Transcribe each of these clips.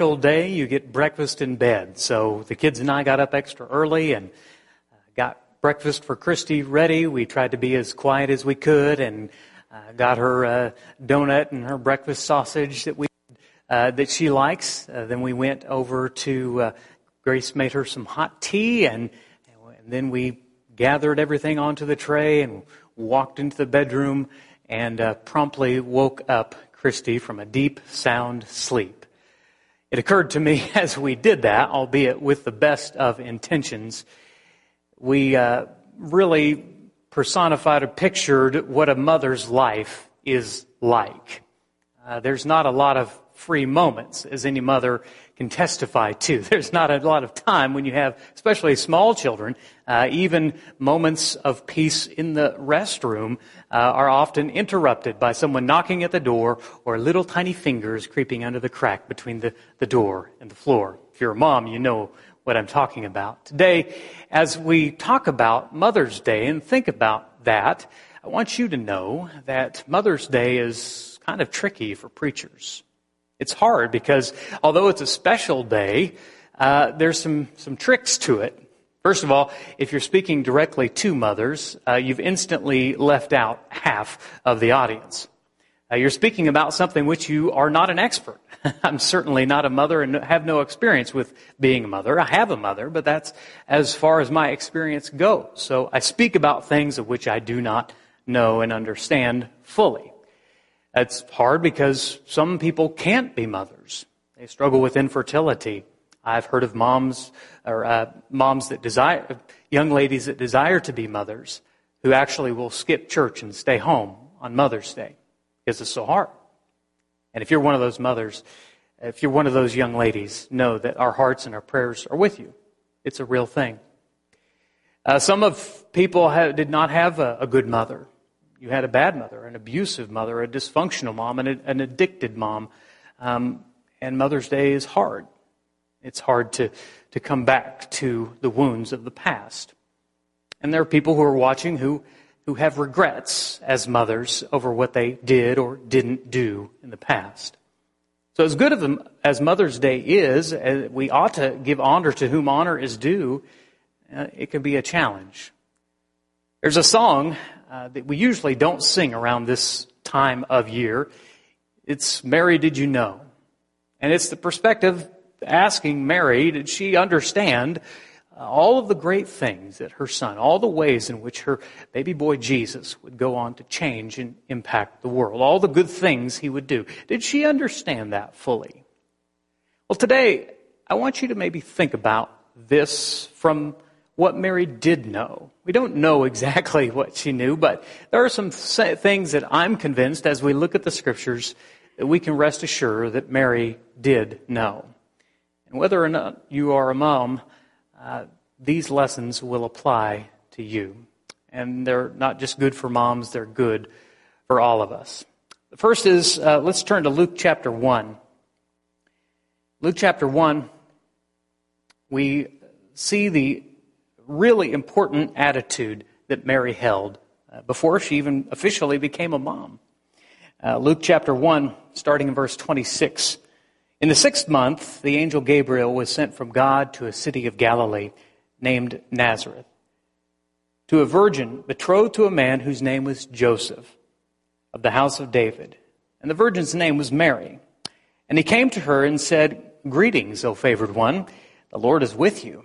All day, you get breakfast in bed. So the kids and I got up extra early and uh, got breakfast for Christy ready. We tried to be as quiet as we could and uh, got her uh, donut and her breakfast sausage that we uh, that she likes. Uh, then we went over to uh, Grace made her some hot tea and, and then we gathered everything onto the tray and walked into the bedroom and promptly woke up Christy from a deep, sound sleep. It occurred to me as we did that, albeit with the best of intentions, we uh, really personified or pictured what a mother's life is like. Uh, there's not a lot of free moments, as any mother can testify to. There's not a lot of time when you have, especially small children, uh, even moments of peace in the restroom uh, are often interrupted by someone knocking at the door or little tiny fingers creeping under the crack between the, the door and the floor. If you're a mom, you know what I'm talking about. Today, as we talk about Mother's Day and think about that, I want you to know that Mother's Day is kind of tricky for preachers. It's hard because although it's a special day, uh, there's some, some tricks to it. First of all, if you're speaking directly to mothers, uh, you've instantly left out half of the audience. Uh, you're speaking about something which you are not an expert. I'm certainly not a mother and have no experience with being a mother. I have a mother, but that's as far as my experience goes. So I speak about things of which I do not know and understand fully. It's hard because some people can't be mothers. They struggle with infertility. I've heard of moms or uh, moms that desire, young ladies that desire to be mothers who actually will skip church and stay home on Mother's Day because it's so hard. And if you're one of those mothers, if you're one of those young ladies, know that our hearts and our prayers are with you. It's a real thing. Uh, some of people have, did not have a, a good mother you had a bad mother, an abusive mother, a dysfunctional mom, an, an addicted mom. Um, and Mother's Day is hard. It's hard to, to come back to the wounds of the past. And there are people who are watching who, who have regrets as mothers over what they did or didn't do in the past. So, as good of them as Mother's Day is, uh, we ought to give honor to whom honor is due. Uh, it can be a challenge. There's a song uh, that we usually don't sing around this time of year. It's Mary, did you know? And it's the perspective asking Mary, did she understand uh, all of the great things that her son, all the ways in which her baby boy Jesus would go on to change and impact the world, all the good things he would do. Did she understand that fully? Well, today, I want you to maybe think about this from what Mary did know. We don't know exactly what she knew, but there are some things that I'm convinced as we look at the scriptures that we can rest assured that Mary did know. And whether or not you are a mom, uh, these lessons will apply to you. And they're not just good for moms, they're good for all of us. The first is, uh, let's turn to Luke chapter 1. Luke chapter 1, we see the really important attitude that Mary held uh, before she even officially became a mom. Uh, Luke chapter 1, starting in verse 26. In the sixth month, the angel Gabriel was sent from God to a city of Galilee named Nazareth to a virgin betrothed to a man whose name was Joseph of the house of David. And the virgin's name was Mary. And he came to her and said, Greetings, O favored one, the Lord is with you.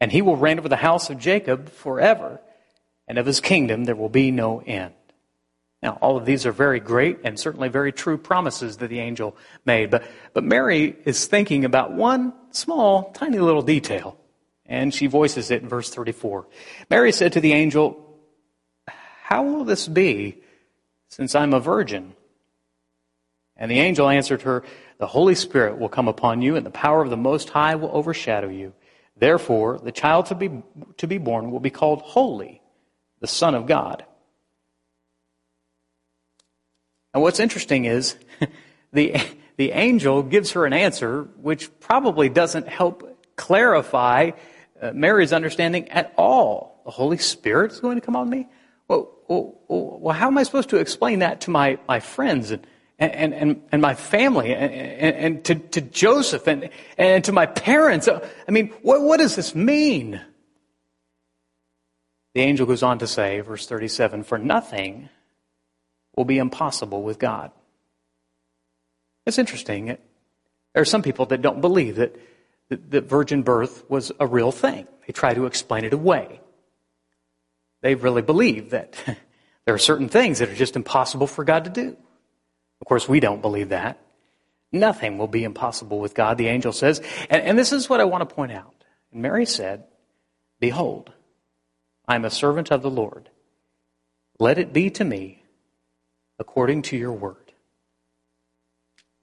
and he will reign over the house of Jacob forever, and of his kingdom there will be no end. Now, all of these are very great and certainly very true promises that the angel made, but, but Mary is thinking about one small, tiny little detail, and she voices it in verse 34. Mary said to the angel, How will this be since I'm a virgin? And the angel answered her, the Holy Spirit will come upon you, and the power of the Most High will overshadow you. Therefore, the child to be, to be born will be called Holy, the Son of God. And what's interesting is the, the angel gives her an answer which probably doesn't help clarify uh, Mary's understanding at all. The Holy Spirit is going to come on me? Well, well, well, how am I supposed to explain that to my, my friends and, and, and, and my family and, and, to, to Joseph and, and to my parents? I mean, what, what does this mean? The angel goes on to say, verse 37, for nothing will be impossible with God. It's interesting. There are some people that don't believe that, that, that virgin birth was a real thing. They try to explain it away. They really believe that there are certain things that are just impossible for God to do. Course, we don't believe that. Nothing will be impossible with God, the angel says. And, and this is what I want to point out. And Mary said, Behold, I am a servant of the Lord. Let it be to me according to your word.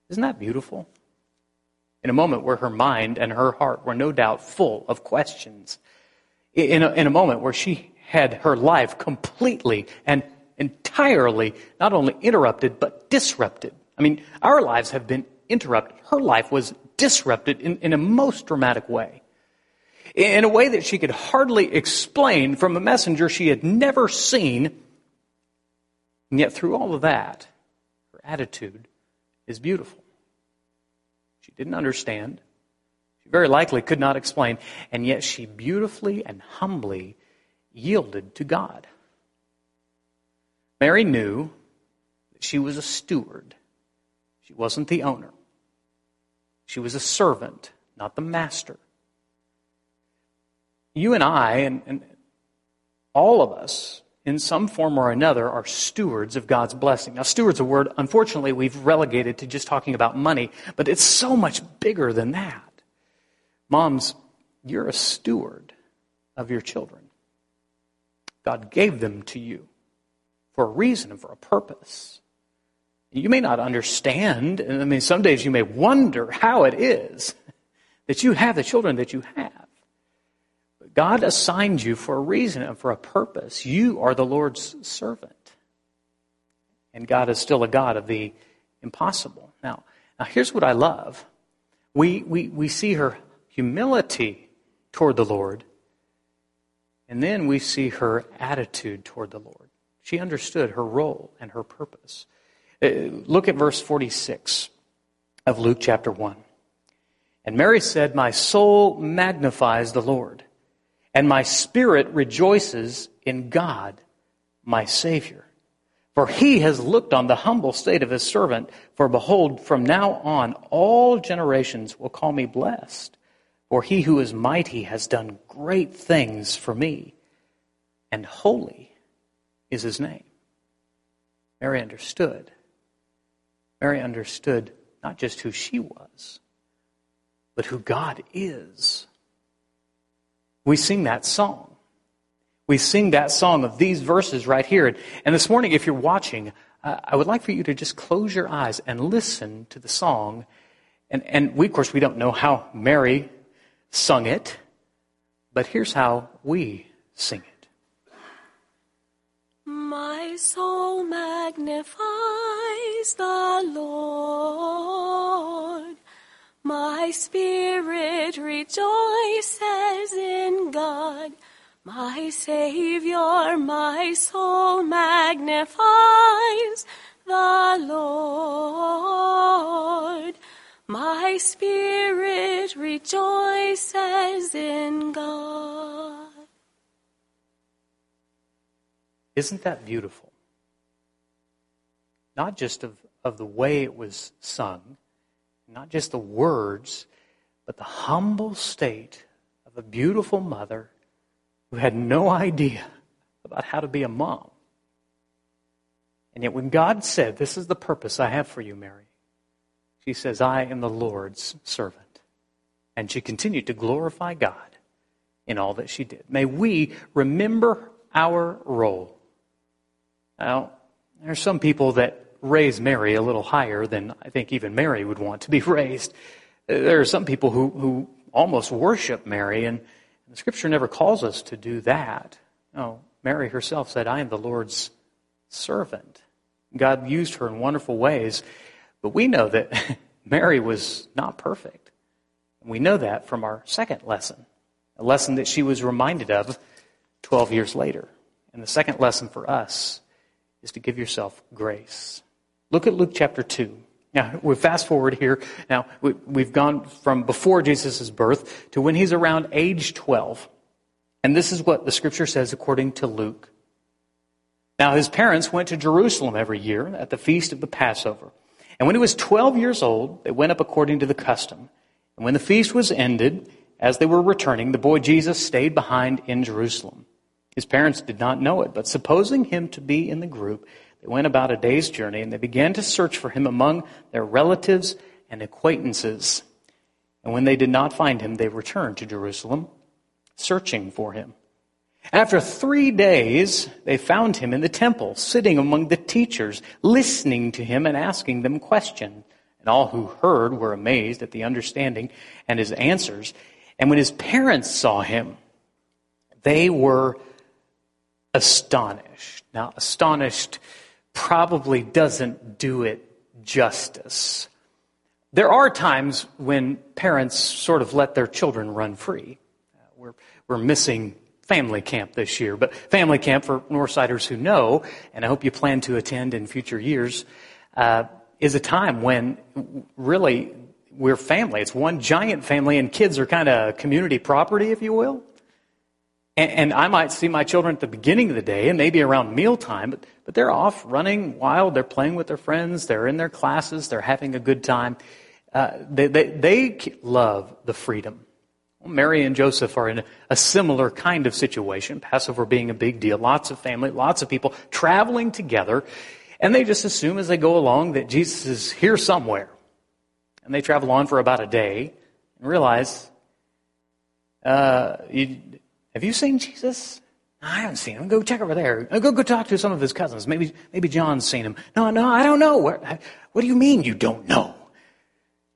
Isn't that beautiful? In a moment where her mind and her heart were no doubt full of questions, in a, in a moment where she had her life completely and entirely not only interrupted, but disrupted. I mean, our lives have been interrupted. Her life was disrupted in, in a most dramatic way. In a way that she could hardly explain from a messenger she had never seen. And yet, through all of that, her attitude is beautiful. She didn't understand. She very likely could not explain. And yet, she beautifully and humbly yielded to God. Mary knew that she was a steward. She wasn't the owner. She was a servant, not the master. You and I, and, and all of us, in some form or another, are stewards of God's blessing. Now, steward's a word, unfortunately, we've relegated to just talking about money, but it's so much bigger than that. Moms, you're a steward of your children. God gave them to you for a reason and for a purpose. You may not understand, and I mean, some days you may wonder how it is that you have the children that you have. But God assigned you for a reason and for a purpose. You are the Lord's servant. And God is still a God of the impossible. Now, now here's what I love. We, we, we see her humility toward the Lord, and then we see her attitude toward the Lord. She understood her role and her purpose. Uh, look at verse 46 of Luke chapter 1. And Mary said, My soul magnifies the Lord, and my spirit rejoices in God, my Savior. For he has looked on the humble state of his servant. For behold, from now on all generations will call me blessed. For he who is mighty has done great things for me, and holy is his name. Mary understood. Mary understood not just who she was, but who God is. We sing that song. We sing that song of these verses right here. And this morning, if you're watching, uh, I would like for you to just close your eyes and listen to the song. And, and we, of course, we don't know how Mary sung it, but here's how we sing it. My soul magnifies the Lord. My spirit rejoices in God. My Savior, my soul magnifies the Lord. My spirit rejoices in God. Isn't that beautiful? Not just of, of the way it was sung, not just the words, but the humble state of a beautiful mother who had no idea about how to be a mom. And yet, when God said, This is the purpose I have for you, Mary, she says, I am the Lord's servant. And she continued to glorify God in all that she did. May we remember our role. Now, there are some people that raise Mary a little higher than I think even Mary would want to be raised. There are some people who, who almost worship Mary, and the scripture never calls us to do that. No, Mary herself said, I am the Lord's servant. God used her in wonderful ways, but we know that Mary was not perfect. We know that from our second lesson, a lesson that she was reminded of 12 years later. And the second lesson for us is to give yourself grace. Look at Luke chapter 2. Now, we fast forward here. Now, we, have gone from before Jesus' birth to when he's around age 12. And this is what the scripture says according to Luke. Now, his parents went to Jerusalem every year at the feast of the Passover. And when he was 12 years old, they went up according to the custom. And when the feast was ended, as they were returning, the boy Jesus stayed behind in Jerusalem. His parents did not know it, but supposing him to be in the group, they went about a day's journey and they began to search for him among their relatives and acquaintances. And when they did not find him, they returned to Jerusalem, searching for him. After three days, they found him in the temple, sitting among the teachers, listening to him and asking them questions. And all who heard were amazed at the understanding and his answers. And when his parents saw him, they were astonished. Now, astonished probably doesn't do it justice. There are times when parents sort of let their children run free. Uh, we're, we're missing family camp this year, but family camp for Northsiders who know, and I hope you plan to attend in future years, uh, is a time when really we're family. It's one giant family, and kids are kind of community property, if you will. And, and, I might see my children at the beginning of the day and maybe around mealtime, but, but they're off running wild. They're playing with their friends. They're in their classes. They're having a good time. Uh, they, they, they love the freedom. Mary and Joseph are in a, a similar kind of situation, Passover being a big deal. Lots of family, lots of people traveling together. And they just assume as they go along that Jesus is here somewhere. And they travel on for about a day and realize, uh, you, have you seen Jesus? I haven't seen him. Go check over there. Go go talk to some of his cousins. Maybe maybe John's seen him. No, no, I don't know. Where, what do you mean you don't know?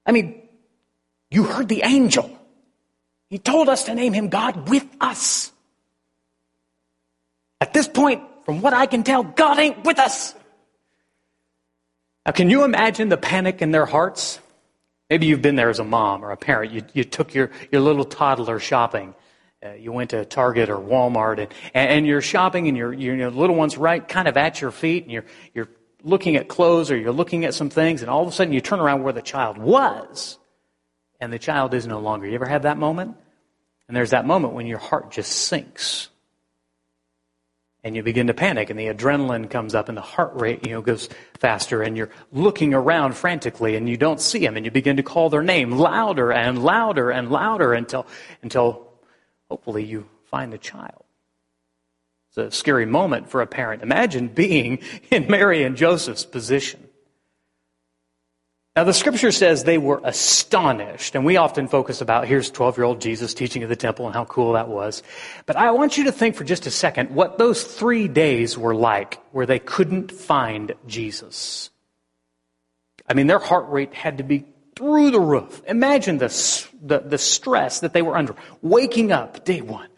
I mean, you heard the angel. He told us to name him God with us. At this point, from what I can tell, God ain't with us. Now, can you imagine the panic in their hearts? Maybe you've been there as a mom or a parent. You, you took your, your little toddler shopping uh, you went to Target or Walmart and, and you're shopping and your, your little one's right kind of at your feet and you're, you're looking at clothes or you're looking at some things and all of a sudden you turn around where the child was and the child is no longer. You ever had that moment? And there's that moment when your heart just sinks and you begin to panic and the adrenaline comes up and the heart rate you know goes faster and you're looking around frantically and you don't see them and you begin to call their name louder and louder and louder until until hopefully you find the child. It's a scary moment for a parent. Imagine being in Mary and Joseph's position. Now, the scripture says they were astonished, and we often focus about here's 12 year old Jesus teaching at the temple and how cool that was. But I want you to think for just a second what those three days were like where they couldn't find Jesus. I mean, their heart rate had to be through the roof. Imagine the, the, the stress that they were under. Waking up day one.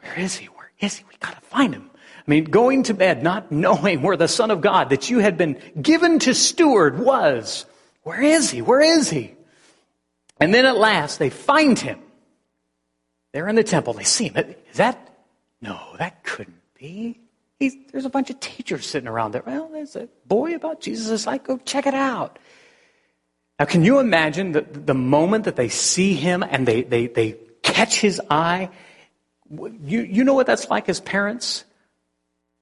Where is he? Where is he? We gotta find him. I mean, going to bed not knowing where the Son of God that you had been given to steward was. Where is he? Where is he? And then at last they find him. They're in the temple. They see him. Is that? No, that couldn't be. He's, there's a bunch of teachers sitting around there. Well, there's a boy about Jesus' life. Go check it out. Now, can you imagine the, the moment that they see him and they, they, they catch his eye? You, you know what that's like as parents?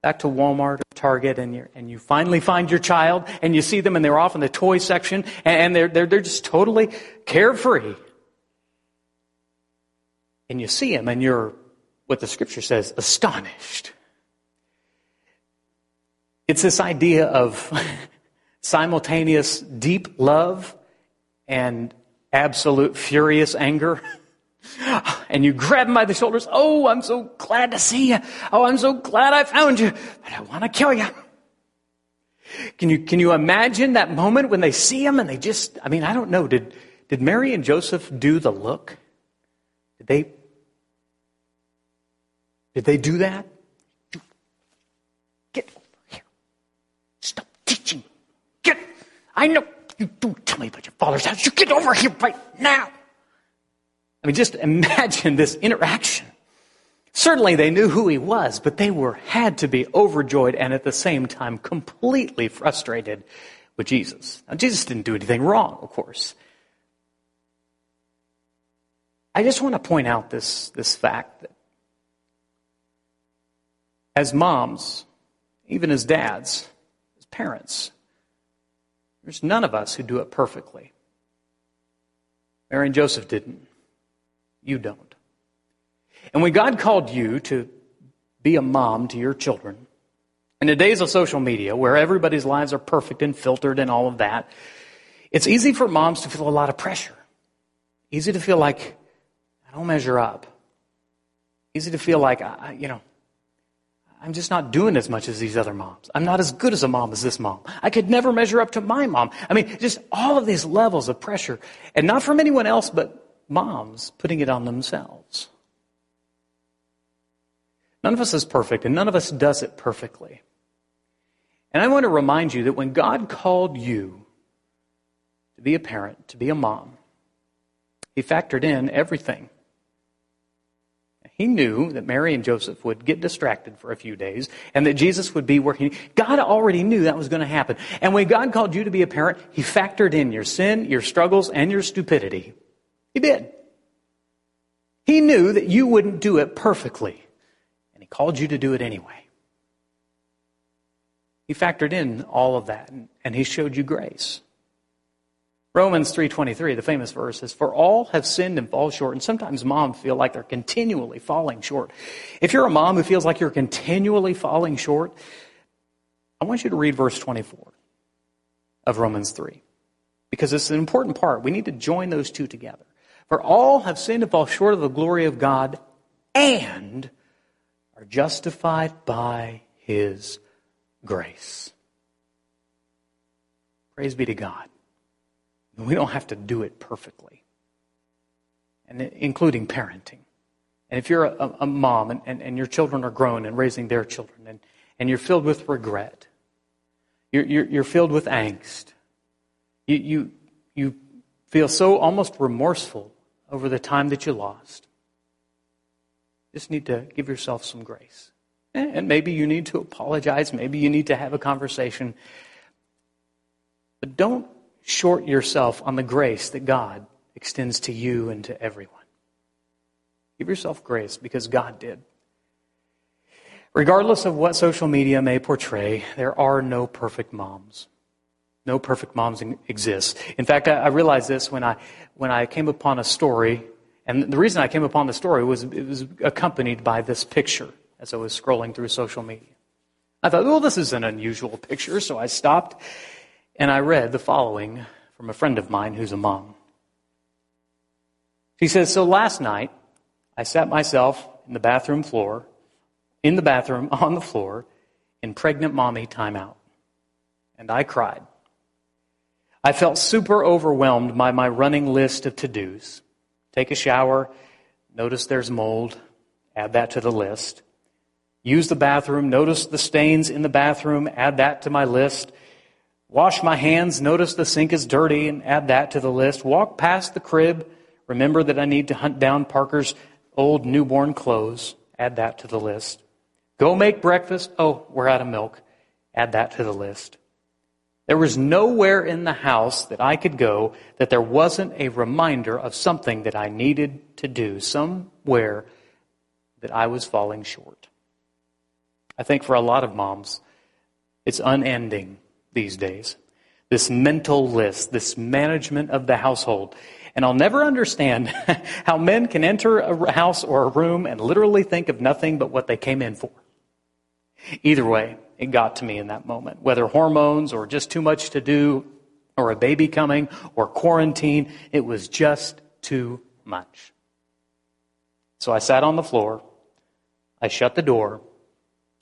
Back to Walmart or Target and, you and you finally find your child and you see them and they're off in the toy section and they're, they're, they're just totally carefree. And you see him and you're, what the scripture says, astonished. It's this idea of simultaneous deep love and absolute furious anger. And you grab him by the shoulders. Oh, I'm so glad to see you. Oh, I'm so glad I found you. But I want to kill you. Can you, can you imagine that moment when they see him and they just, I mean, I don't know, did, did Mary and Joseph do the look? Did they, did they do that? Get over here. Stop teaching. Get, I know you don't tell me about your father's house. You get over here right now. I mean, just imagine this interaction. Certainly they knew who he was, but they were had to be overjoyed and at the same time completely frustrated with Jesus. Now, Jesus didn't do anything wrong, of course. I just want to point out this, this fact that as moms, even as dads, as parents, there's none of us who do it perfectly. Mary and Joseph didn't. You don't. And when God called you to be a mom to your children, in the days of social media where everybody's lives are perfect and filtered and all of that, it's easy for moms to feel a lot of pressure. Easy to feel like, I don't measure up. Easy to feel like, I, you know, I'm just not doing as much as these other moms. I'm not as good as a mom as this mom. I could never measure up to my mom. I mean, just all of these levels of pressure. And not from anyone else, but moms putting it on themselves. None of us is perfect, and none of us does it perfectly. And I want to remind you that when God called you to be a parent, to be a mom, He factored in everything. He knew that Mary and Joseph would get distracted for a few days and that Jesus would be working. God already knew that was going to happen. And when God called you to be a parent, He factored in your sin, your struggles, and your stupidity. He did. He knew that you wouldn't do it perfectly and He called you to do it anyway. He factored in all of that and he showed you grace. Romans 3:23, the famous verse is for all have sinned and fall short and sometimes moms feel like they're continually falling short. If you're a mom who feels like you're continually falling short, I want you to read verse 24 of Romans 3 because it's an important part. We need to join those two together. For all have sinned and fall short of the glory of God and are justified by His grace. Praise be to God. We don't have to do it perfectly, and including parenting. And if you're a, a mom and, and, and, your children are grown and raising their children, and, and you're filled with regret, you're, you're, you're filled with angst, you, you, you feel so almost remorseful over the time that you lost, just need to give yourself some grace. And maybe you need to apologize. Maybe you need to have a conversation. But don't short yourself on the grace that God extends to you and to everyone. Give yourself grace because God did. Regardless of what social media may portray, there are no perfect moms. No perfect moms exist. In fact, I, realized this when I, when I came upon a story and the reason I came upon the story was it was accompanied by this picture as I was scrolling through social media. I thought, well, this is an unusual picture, so I stopped and I read the following from a friend of mine who's a mom. She says, So last night, I sat myself in the bathroom floor, in the bathroom, on the floor, in pregnant mommy timeout. And I cried. I felt super overwhelmed by my running list of to dos. Take a shower. Notice there's mold. Add that to the list. Use the bathroom. Notice the stains in the bathroom. Add that to my list. Wash my hands. Notice the sink is dirty and add that to the list. Walk past the crib. Remember that I need to hunt down Parker's old newborn clothes. Add that to the list. Go make breakfast. Oh, we're out of milk. Add that to the list. There was nowhere in the house that I could go that there wasn't a reminder of something that I needed to do, somewhere that I was falling short. I think for a lot of moms, it's unending these days. This mental list, this management of the household. And I'll never understand how men can enter a house or a room and literally think of nothing but what they came in for. Either way, it got to me in that moment. Whether hormones or just too much to do or a baby coming or quarantine, it was just too much. So I sat on the floor, I shut the door,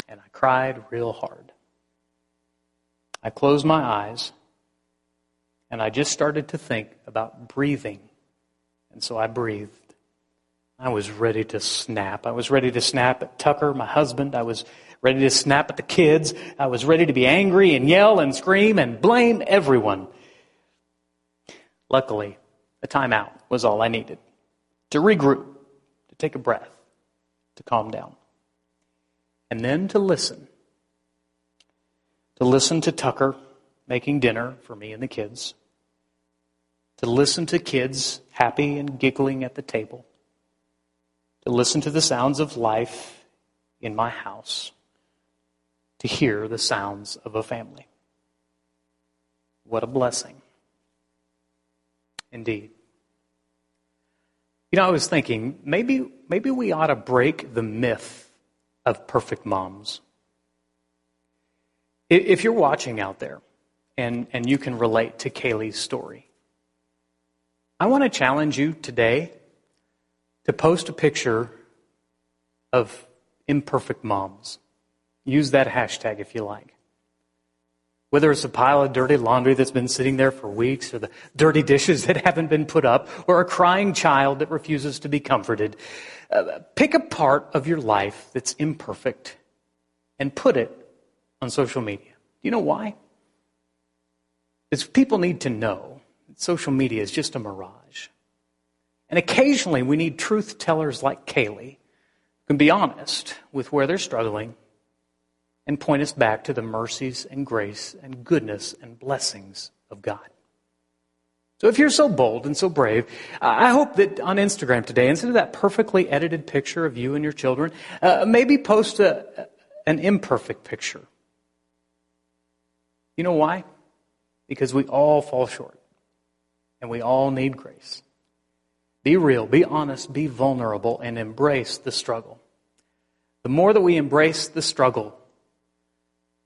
and I cried real hard. I closed my eyes and I just started to think about breathing. And so I breathed. I was ready to snap. I was ready to snap at Tucker, my husband. I was ready to snap at the kids. I was ready to be angry and yell and scream and blame everyone. Luckily, a timeout was all I needed to regroup, to take a breath, to calm down, and then to listen. To listen to Tucker making dinner for me and the kids, to listen to kids happy and giggling at the table, to listen to the sounds of life in my house, to hear the sounds of a family. What a blessing. Indeed. You know, I was thinking maybe maybe we ought to break the myth of perfect moms. If you're watching out there and, and you can relate to Kaylee's story, I want to challenge you today to post a picture of imperfect moms. Use that hashtag if you like. Whether it's a pile of dirty laundry that's been sitting there for weeks, or the dirty dishes that haven't been put up, or a crying child that refuses to be comforted, uh, pick a part of your life that's imperfect and put it on social media. Do you know why? It's people need to know that social media is just a mirage. And occasionally we need truth tellers like Kaylee who can be honest with where they're struggling and point us back to the mercies and grace and goodness and blessings of God. So if you're so bold and so brave, I hope that on Instagram today, instead of that perfectly edited picture of you and your children, uh, maybe post a, an imperfect picture. You know why? Because we all fall short and we all need grace. Be real, be honest, be vulnerable, and embrace the struggle. The more that we embrace the struggle,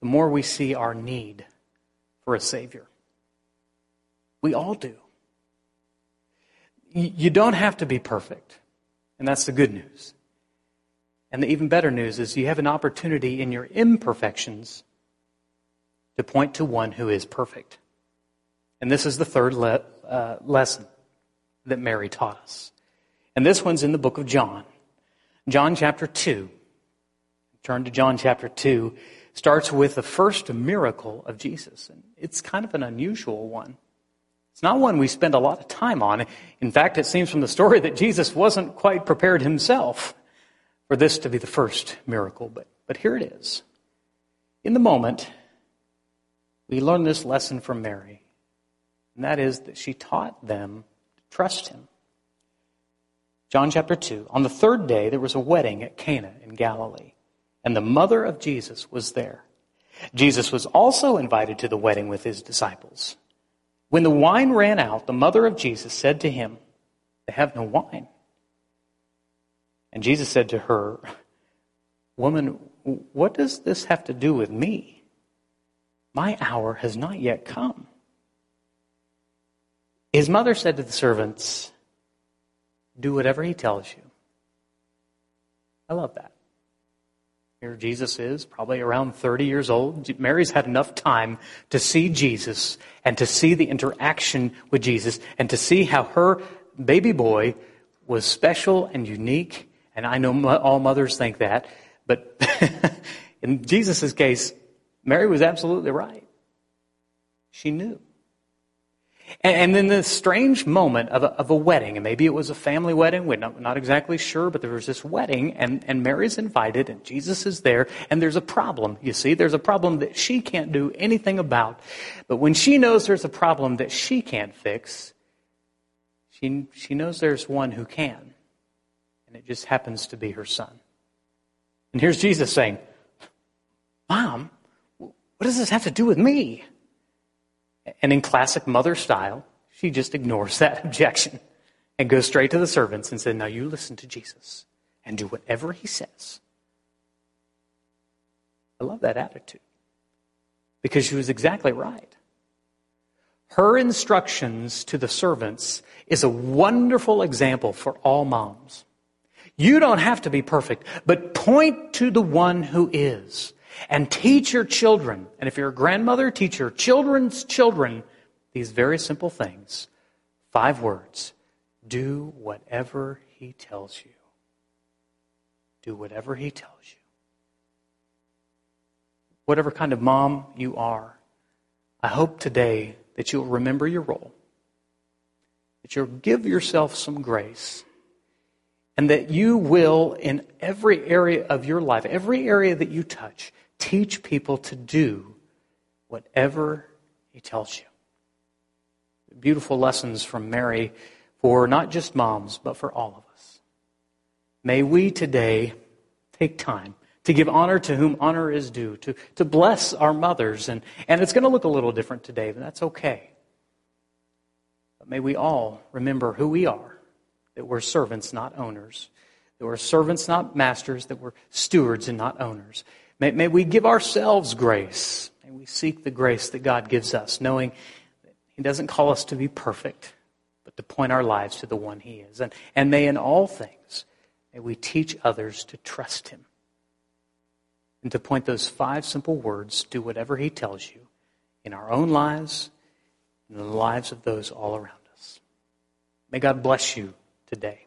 the more we see our need for a Savior. We all do. You don't have to be perfect, and that's the good news. And the even better news is you have an opportunity in your imperfections to point to one who is perfect. And this is the third le- uh, lesson that Mary taught us. And this one's in the book of John. John chapter 2. Turn to John chapter 2 starts with the first miracle of Jesus. And it's kind of an unusual one. It's not one we spend a lot of time on. In fact, it seems from the story that Jesus wasn't quite prepared himself for this to be the first miracle. But, but here it is. In the moment, we learn this lesson from Mary, and that is that she taught them to trust him. John chapter 2. On the third day, there was a wedding at Cana in Galilee and the mother of Jesus was there. Jesus was also invited to the wedding with his disciples. When the wine ran out, the mother of Jesus said to him, They have no wine. And Jesus said to her, Woman, what does this have to do with me? My hour has not yet come. His mother said to the servants, Do whatever he tells you. I love that. Here Jesus is, probably around 30 years old. Mary's had enough time to see Jesus and to see the interaction with Jesus and to see how her baby boy was special and unique. And I know all mothers think that, but in Jesus' case, Mary was absolutely right. She knew. And, then this strange moment of a, of a, wedding, and maybe it was a family wedding, we're not, not exactly sure, but there was this wedding, and, and Mary's invited, and Jesus is there, and there's a problem, you see. There's a problem that she can't do anything about. But when she knows there's a problem that she can't fix, she, she knows there's one who can. And it just happens to be her son. And here's Jesus saying, Mom, what does this have to do with me? And in classic mother style, she just ignores that objection and goes straight to the servants and said, Now you listen to Jesus and do whatever he says. I love that attitude because she was exactly right. Her instructions to the servants is a wonderful example for all moms. You don't have to be perfect, but point to the one who is. And teach your children, and if you're a grandmother, teach your children's children these very simple things. Five words do whatever he tells you. Do whatever he tells you. Whatever kind of mom you are, I hope today that you'll remember your role, that you'll give yourself some grace, and that you will, in every area of your life, every area that you touch, teach people to do whatever he tells you. Beautiful lessons from Mary for not just moms, but for all of us. May we today take time to give honor to whom honor is due, to, to bless our mothers. And, and it's going to look a little different today, but that's okay. But may we all remember who we are that we're servants, not owners, that we're servants, not masters, that we're stewards and not owners. May, may we give ourselves grace. May we seek the grace that God gives us, knowing that He doesn't call us to be perfect, but to point our lives to the one He is. And, and may in all things, may we teach others to trust Him and to point those five simple words do whatever He tells you in our own lives and in the lives of those all around us. May God bless you today.